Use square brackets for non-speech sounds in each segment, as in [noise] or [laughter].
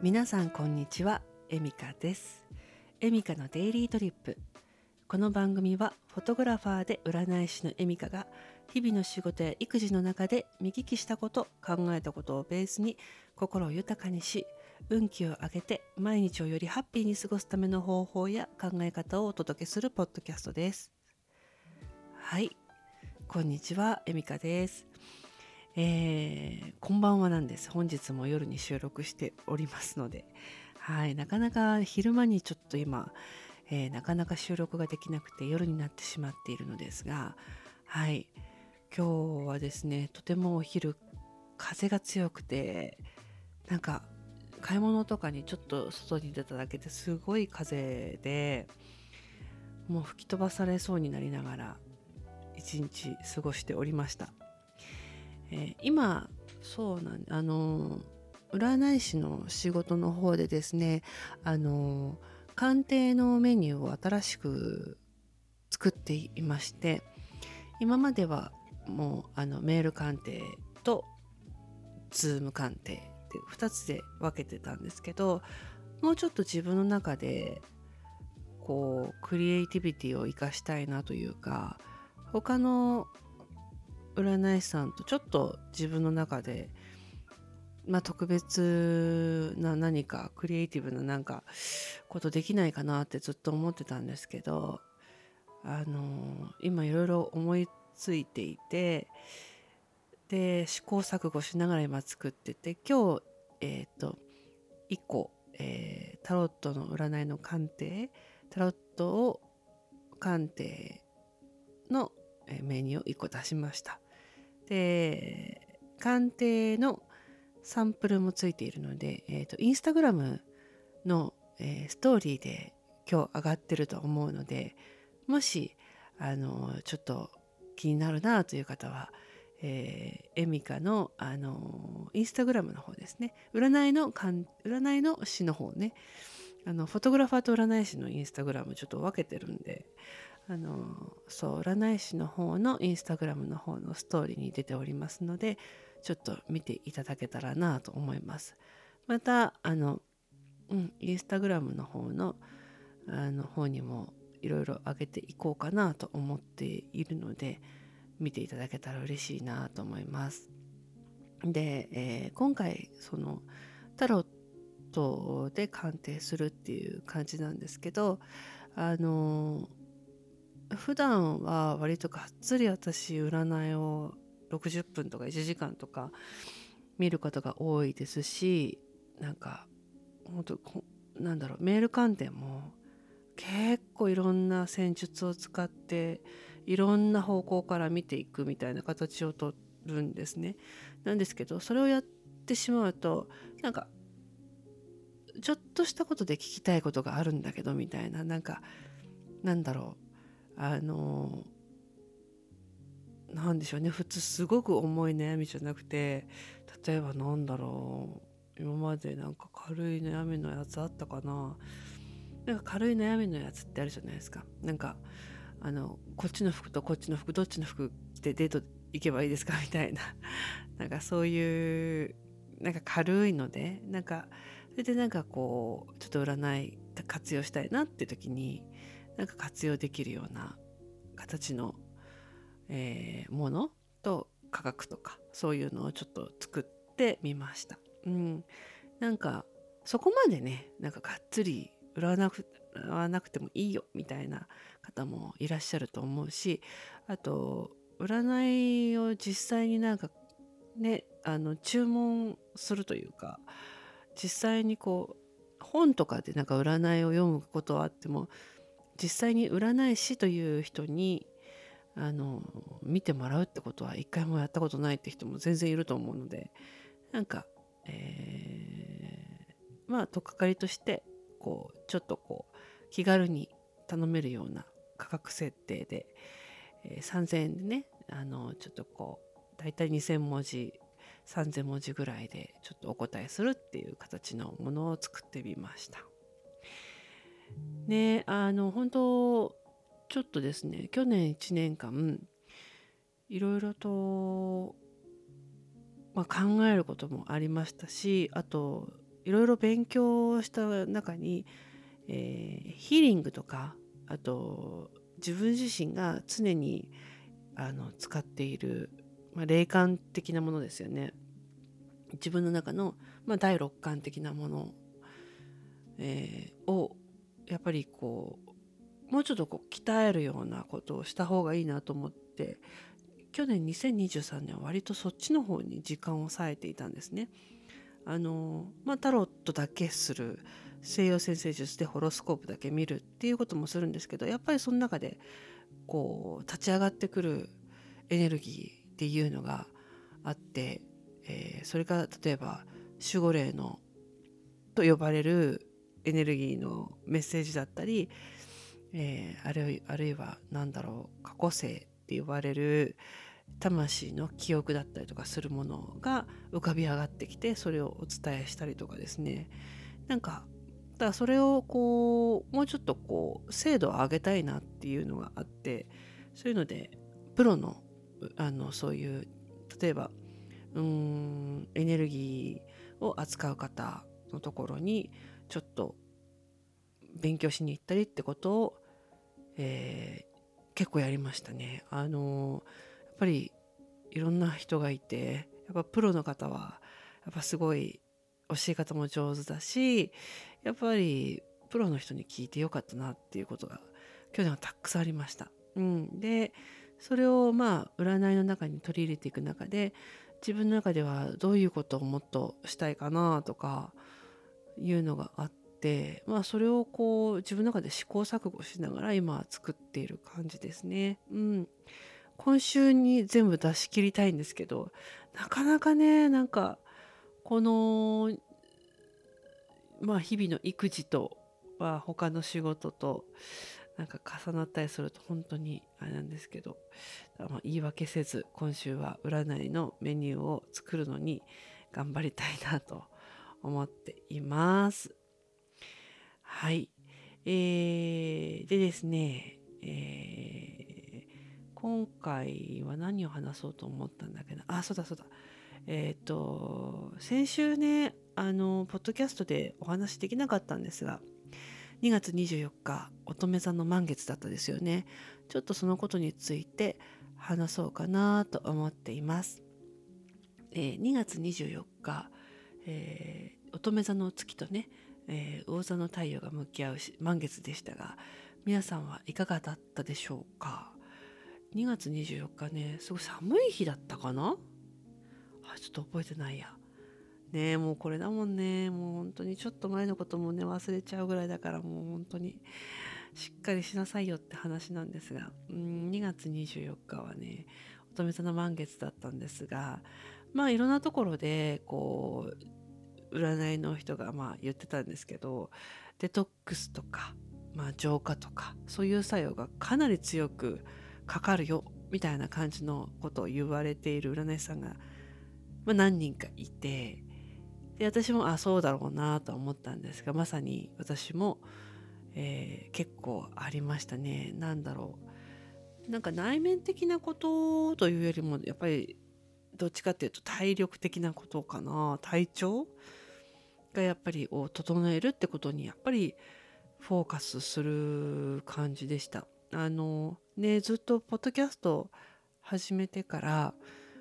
皆さんこんにちはエミカです。エミカのデイリートリップ。この番組はフォトグラファーで占い師のエミカが日々の仕事や育児の中で見聞きしたこと考えたことをベースに心を豊かにし運気を上げて毎日をよりハッピーに過ごすための方法や考え方をお届けするポッドキャストです。はい。こんにちはエミカです。えー、こんばんはなんです。本日も夜に収録しておりますので、はい、なかなか昼間にちょっと今、えー、なかなか収録ができなくて夜になってしまっているのですが、はい、今日はですね、とてもお昼、風が強くて、なんか、買い物とかにちょっと外に出ただけですごい風で、もう吹き飛ばされそうになりながら、一日過ごしておりました。えー、今そうなんあの占い師の仕事の方でですねあの鑑定のメニューを新しく作っていまして今まではもうあのメール鑑定とズーム鑑定って2つで分けてたんですけどもうちょっと自分の中でこうクリエイティビティを生かしたいなというか他の占い師さんとちょっと自分の中で、まあ、特別な何かクリエイティブななんかことできないかなってずっと思ってたんですけどあの今いろいろ思いついていてで試行錯誤しながら今作ってて今日えっ、ー、と1個、えー、タロットの占いの鑑定タロットを鑑定のメニューを1個出しました。で、鑑定のサンプルもついているので、えっ、ー、と、インスタグラムの、えー、ストーリーで今日上がってると思うので、もし、あの、ちょっと気になるなという方は、えー、エミカの、あの、インスタグラムの方ですね。占いの、占いの詩の方ね。あの、フォトグラファーと占い師のインスタグラムちょっと分けてるんで、あのそう占い師の方のインスタグラムの方のストーリーに出ておりますのでちょっと見ていただけたらなと思います。またあの、うん、インスタグラムの方のあの方にもいろいろ上げていこうかなと思っているので見ていただけたら嬉しいなと思います。で、えー、今回そのタロットで鑑定するっていう感じなんですけどあの普段は割とがっつり私占いを60分とか1時間とか見ることが多いですしなんか本当なんだろうメール鑑定も結構いろんな戦術を使っていろんな方向から見ていくみたいな形をとるんですね。なんですけどそれをやってしまうとなんかちょっとしたことで聞きたいことがあるんだけどみたいななんかなんだろうあのなんでしょうね。普通すごく重い悩みじゃなくて例えばなんだろう。今までなんか軽い悩みのやつあったかな。なんか軽い悩みのやつってあるじゃないですか。なんかあのこっちの服とこっちの服どっちの服着てデート行けばいいですか？[laughs] みたいな。なんかそういうなんか軽いのでなんかそれでなんかこうちょっと占い活用したいなって時になんか活用できるような形の、えー、ものと価格とかそういうのをちょっと作ってみました。うん、なんかそこまでねなんかがっつり占わなく占わなくてもいいよみたいな方もいらっしゃると思うしあと占いを実際になんかねあの注文するというか実際にこう本とかでなんか占いを読むことはあっても実際に占い師という人にあの見てもらうってことは一回もやったことないって人も全然いると思うのでなんか、えー、まあ取っかかりとしてこうちょっとこう気軽に頼めるような価格設定で、えー、3000円でねあのちょっとこう大体2000文字3000文字ぐらいでちょっとお答えするっていう形のものを作ってみました。ねあの本当ちょっとですね去年1年間いろいろと、まあ、考えることもありましたしあといろいろ勉強した中に、えー、ヒーリングとかあと自分自身が常にあの使っている、まあ、霊感的なものですよね。自分の中の、まあ、第六感的なもの、えー、をやっぱりこうもうちょっとこう鍛えるようなことをした方がいいなと思って去年2023年は割とそっちの方に時間を割いていたんですね。あのまあ、タロットだけする西洋先生術でホロスコープだけ見るっていうこともするんですけどやっぱりその中でこう立ち上がってくるエネルギーっていうのがあって、えー、それが例えば守護霊のと呼ばれるエネルギーのメッセージだったり、えー、あるあるいは何だろう過去性って呼ばれる魂の記憶だったりとかするものが浮かび上がってきてそれをお伝えしたりとかですね。なんかだからそれをこうもうちょっとこう精度を上げたいなっていうのがあってそういうのでプロのあのそういう例えばうんエネルギーを扱う方のところにちょっと勉強しに行ったりってことを、えー、結構やりましたね。あのやっぱりいろんな人がいてやっぱプロの方はやっぱすごい教え方も上手だしやっぱりプロの人に聞いてよかったなっていうことが去年はたくさんありました。うん、でそれをまあ占いの中に取り入れていく中で自分の中ではどういうことをもっとしたいかなとかいうのがあって、まあ、それをこう自分の中で試行錯誤しながら今作っている感じですね。うん、今週に全部出し切りたいんですけどなかなかねなんかこのまあ日々の育児とは他の仕事となんか重なったりすると本当にあれなんですけど、まあ、言い訳せず今週は占いのメニューを作るのに頑張りたいなと思っています。はい。えー、でですね、えー、今回は何を話そうと思ったんだけど、あ、そうだそうだ。えっ、ー、と、先週ね、あの、ポッドキャストでお話できなかったんですが、2月24日、乙女座の満月だったですよね。ちょっとそのことについて話そうかなと思っています。えー、2月24日、えー、乙女座の月とね、えー、魚座の太陽が向き合う満月でしたが皆さんはいかがだったでしょうか？2月24日ねすごい寒い日だったかな？あちょっと覚えてないや。ねえもうこれだもんね。もう本当にちょっと前のこともね忘れちゃうぐらいだからもう本当に。しっかりしなさいよって話なんですがうん2月24日はね乙女座の満月だったんですがまあいろんなところでこう占いの人がまあ言ってたんですけどデトックスとか、まあ、浄化とかそういう作用がかなり強くかかるよみたいな感じのことを言われている占い師さんが、まあ、何人かいてで私もあそうだろうなと思ったんですがまさに私も、えー、結構ありましたね。何だろう。なんか内面的なことというよりもやっぱりどっちかっていうと体力的なことかな。体調がやっぱりを整えるってことにやっぱりフォーカスする感じでした。あのねずっとポッドキャスト始めてから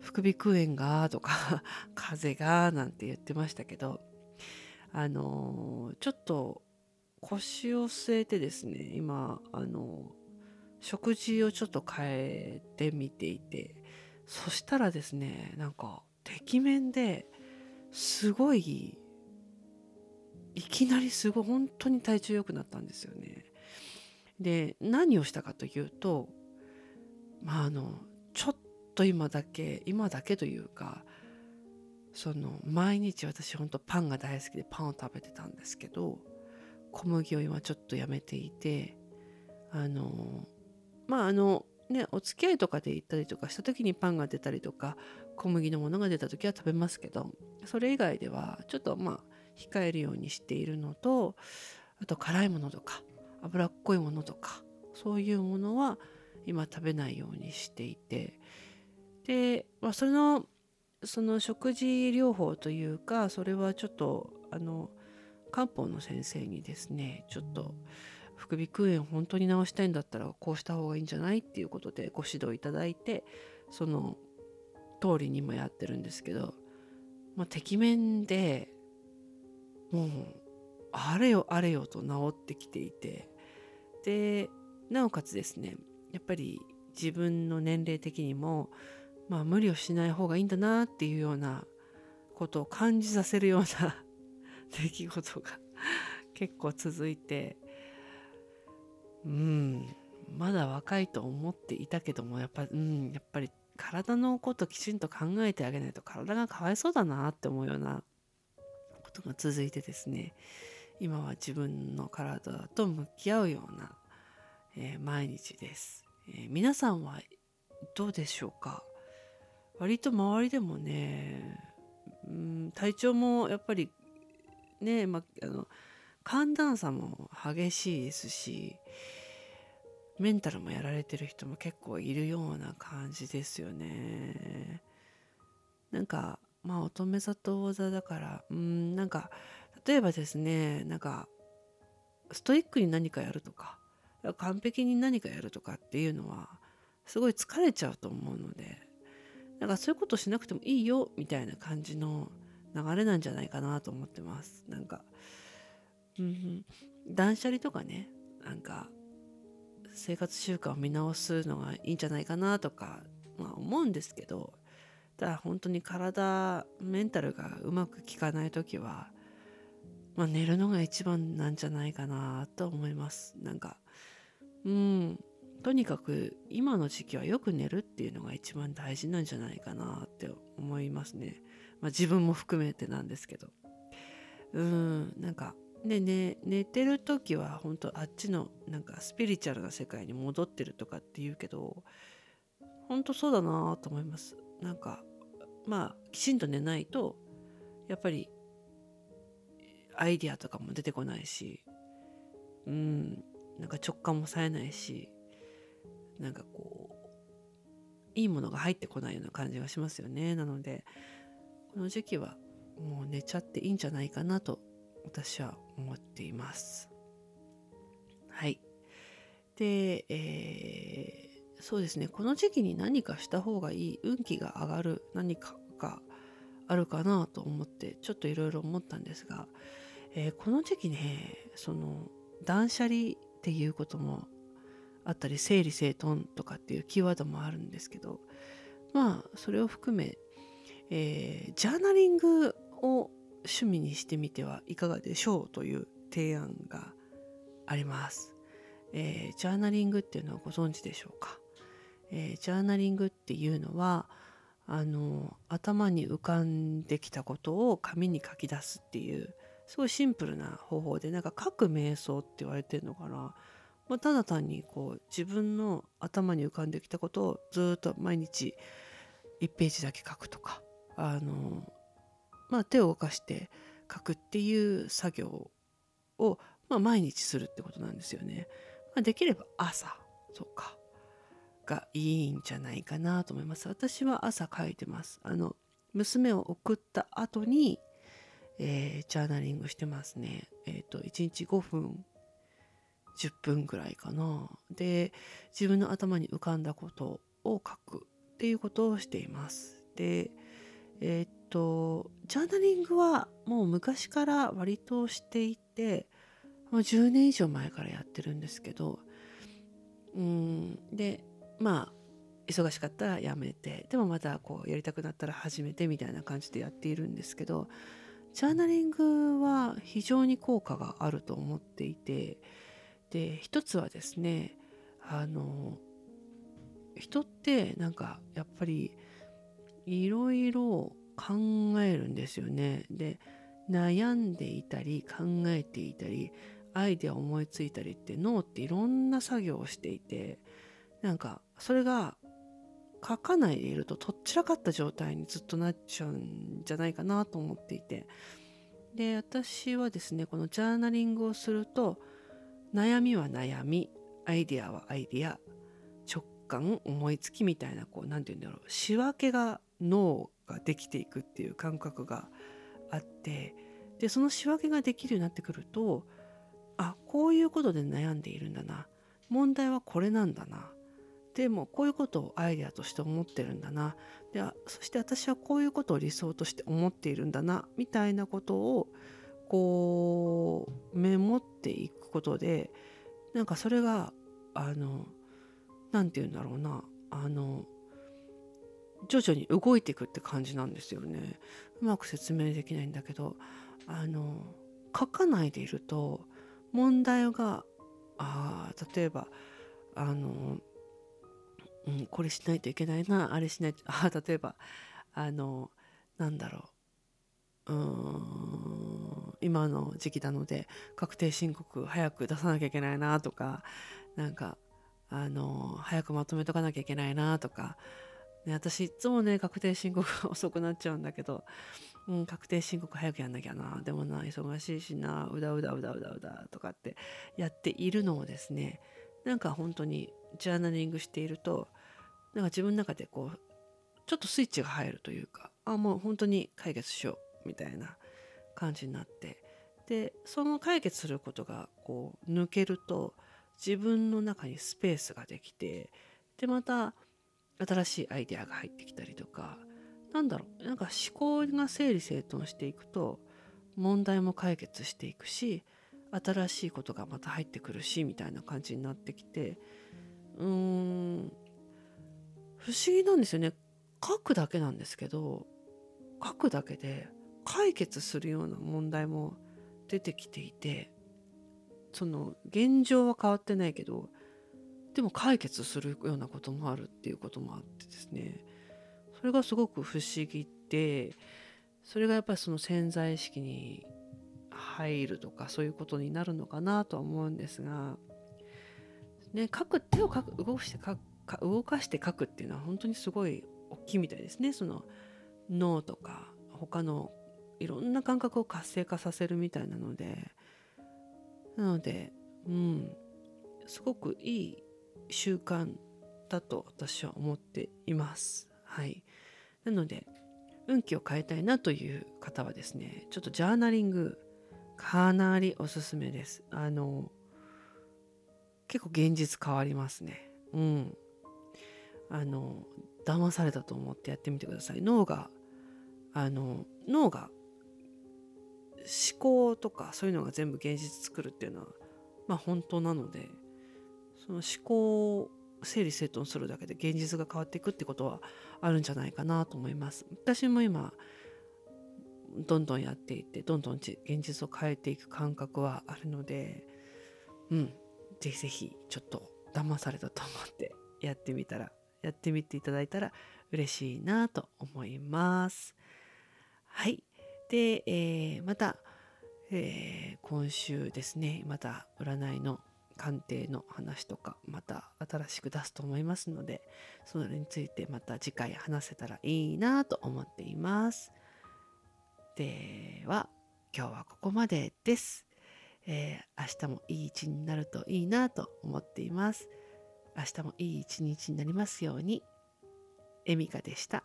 副鼻腔炎がとか [laughs] 風邪がなんて言ってましたけどあのちょっと腰を据えてですね今あの食事をちょっと変えてみていてそしたらですねなんかてきめんですごいいきなりすごい本当に体調良くなったんですよね。で何をしたかというとまああのちょっと今だけ今だけというかその毎日私本当パンが大好きでパンを食べてたんですけど小麦を今ちょっとやめていてあのまああのねお付き合いとかで行ったりとかした時にパンが出たりとか小麦のものが出た時は食べますけどそれ以外ではちょっとまあ控えるようにしているのとあと辛いものとか脂っこいものとかそういうものは今食べないようにしていて。で、まあ、それのその食事療法というかそれはちょっとあの漢方の先生にですねちょっと副鼻腔炎本当に治したいんだったらこうした方がいいんじゃないっていうことでご指導いただいてその通りにもやってるんですけど、まあ、てきめんでもうあれよあれよと治ってきていて。でなおかつですねやっぱり自分の年齢的にもまあ無理をしない方がいいんだなっていうようなことを感じさせるような [laughs] 出来事が [laughs] 結構続いて。うんまだ若いと思っていたけどもやっぱうんやっぱり体のこときちんと考えてあげないと体がかわいそうだなって思うようなことが続いてですね今は自分の体と向き合うような、えー、毎日です、えー、皆さんはどうでしょうか？割と周りでもね、うん、体調もやっぱりね、まあの寒暖差も激しいですしメンタルもやられてる人も結構いるような感じですよね。なんかまあ乙女座と王座だからうんなんか例えばですねなんかストイックに何かやるとか完璧に何かやるとかっていうのはすごい疲れちゃうと思うのでなんかそういうことしなくてもいいよみたいな感じの流れなんじゃないかなと思ってます。なんか、うん、断捨離とかねなんか生活習慣を見直すのがいいんじゃないかなとか、まあ、思うんですけどだ本当に体メンタルがうまく効かない時は、まあ、寝るのが一番なんじゃないかなと思いますなんかうんとにかく今の時期はよく寝るっていうのが一番大事なんじゃないかなって思いますね。まあ、自分も含めてなんですけど。うんなんかねね寝てる時は本当あっちのなんかスピリチュアルな世界に戻ってるとかって言うけど本当そうだなと思います。なんかまあきちんと寝ないとやっぱりアイディアとかも出てこないしうんなんか直感も冴えないしなんかこういいものが入ってこないような感じがしますよね。なのでこの時期はもう寝ちゃっていいんじゃないかなと私は思っています。はい。で、えー、そうですねこの時期に何かした方がいい運気が上がる何かがあるかなと思ってちょっといろいろ思ったんですが、えー、この時期ねその断捨離っていうこともあったり整理整頓とかっていうキーワードもあるんですけどまあそれを含め、えー、ジャーナリングを趣味にしてみてはいかがでしょうという提案があります。えー、ジャーナリングっていうのはご存知でしょうか、えー、ジャーナリングっていうのはあの頭に浮かんできたことを紙に書き出すっていうすごいシンプルな方法でなんか書く瞑想って言われてるのかなまあ、ただ単にこう自分の頭に浮かんできたことをずっと毎日1ページだけ書くとかあの、まあ、手を動かして書くっていう作業を、まあ、毎日するってことなんですよね。まあ、できれば朝とかがいいんじゃないかなと思います。私は朝書いてます。あの娘を送った後に、えー、ジャーナリングしてますね。えっ、ー、と1日5分10分ぐらいかな。で、自分の頭に浮かんだことを書くっていうことをしています。で、えー、っと、ジャーナリングはもう昔から割としていて、もう10年以上前からやってるんですけど、うん、で、まあ、忙しかったらやめて、でもまたこうやりたくなったら始めてみたいな感じでやっているんですけど、ジャーナリングは非常に効果があると思っていて、で一つはですねあの人ってなんかやっぱりいろいろ考えるんですよね。で悩んでいたり考えていたりアイデア思いついたりって脳っていろんな作業をしていてなんかそれが書かないでいるととっちらかった状態にずっとなっちゃうんじゃないかなと思っていて。で私はですねこのジャーナリングをすると悩みは悩みアイディアはアイディア直感思いつきみたいなこう何て言うんだろう仕分けが脳ができていくっていう感覚があって。でその仕分けができるようになってくるとあこういうことで悩んでいるんだな。問題はこれなんだな。でもこういうことをアイデアとして思ってるんだな。でそして私はこういうことを理想として思っているんだなみたいなことをこうメモっていくことでなんかそれがあの何て言うんだろうなあの徐々に動いていくって感じなんですよね。うまく説明できないんだけどあの書かないでいると問題があ例えばあの、うん、これしないといけないなあれしないと [laughs] あ例えばあのなんだろう。うん今の時期なので確定申告早く出さなきゃいけないなとかなんかあの早くまとめとかなきゃいけないなとか、ね、私いつもね確定申告が遅くなっちゃうんだけど、うん、確定申告早くやんなきゃな。でもな忙しいしなうだうだうだうだうだとかってやっているのをですねなんか本当にジャーナリングしているとなんか自分の中でこうちょっとスイッチが入るというかあもう本当に解決しようみたいな感じになってでその解決することがこう抜けると自分の中にスペースができてでまた新しいアイデアが入ってきたりとかなんだろうなんか思考が整理整頓していくと問題も解決していくし新しいことがまた入ってくるしみたいな感じになってきてうーん不思議なんですよね。書くだけなんですけど書くだけで解決するような問題も出てきていてその現状は変わってないけどでも解決するようなこともあるっていうこともあってですね。それがすごく不思議でそれがやっぱりその潜在意識に入るとかそういうことになるのかなとは思うんですが、ね、書く手を書く動かして書くか動かして書くっていうのは本当にすごい大きいみたいですねその脳とか他のいろんな感覚を活性化させるみたいなのでなのでうんすごくいい習慣だと私は思っています。はい、なので運気を変えたいなという方はですねちょっとジャーナリングかなりおすすめです。あの結構現実変わりますね。うん。あの騙されたと思ってやってみてください。脳があの脳が思考とかそういうのが全部現実作るっていうのはまあ本当なのでその思考を整理整頓するだけで現実が変わっていくってことはあるんじゃないかなと思います。私も今どんどんやっていってどんどん現実を変えていく感覚はあるのでうんぜひぜひちょっと騙されたと思ってやってみたらやってみていただいたら嬉しいなと思います。はいで、えー、また、えー、今週ですねまた占いの鑑定の話とかまた新しく出すと思いますのでそれについてまた次回話せたらいいなと思っています。では今日はここまでです。えー、明日もいい一日になるといいなと思っています。明日もいい一日になりますように。エミカでした。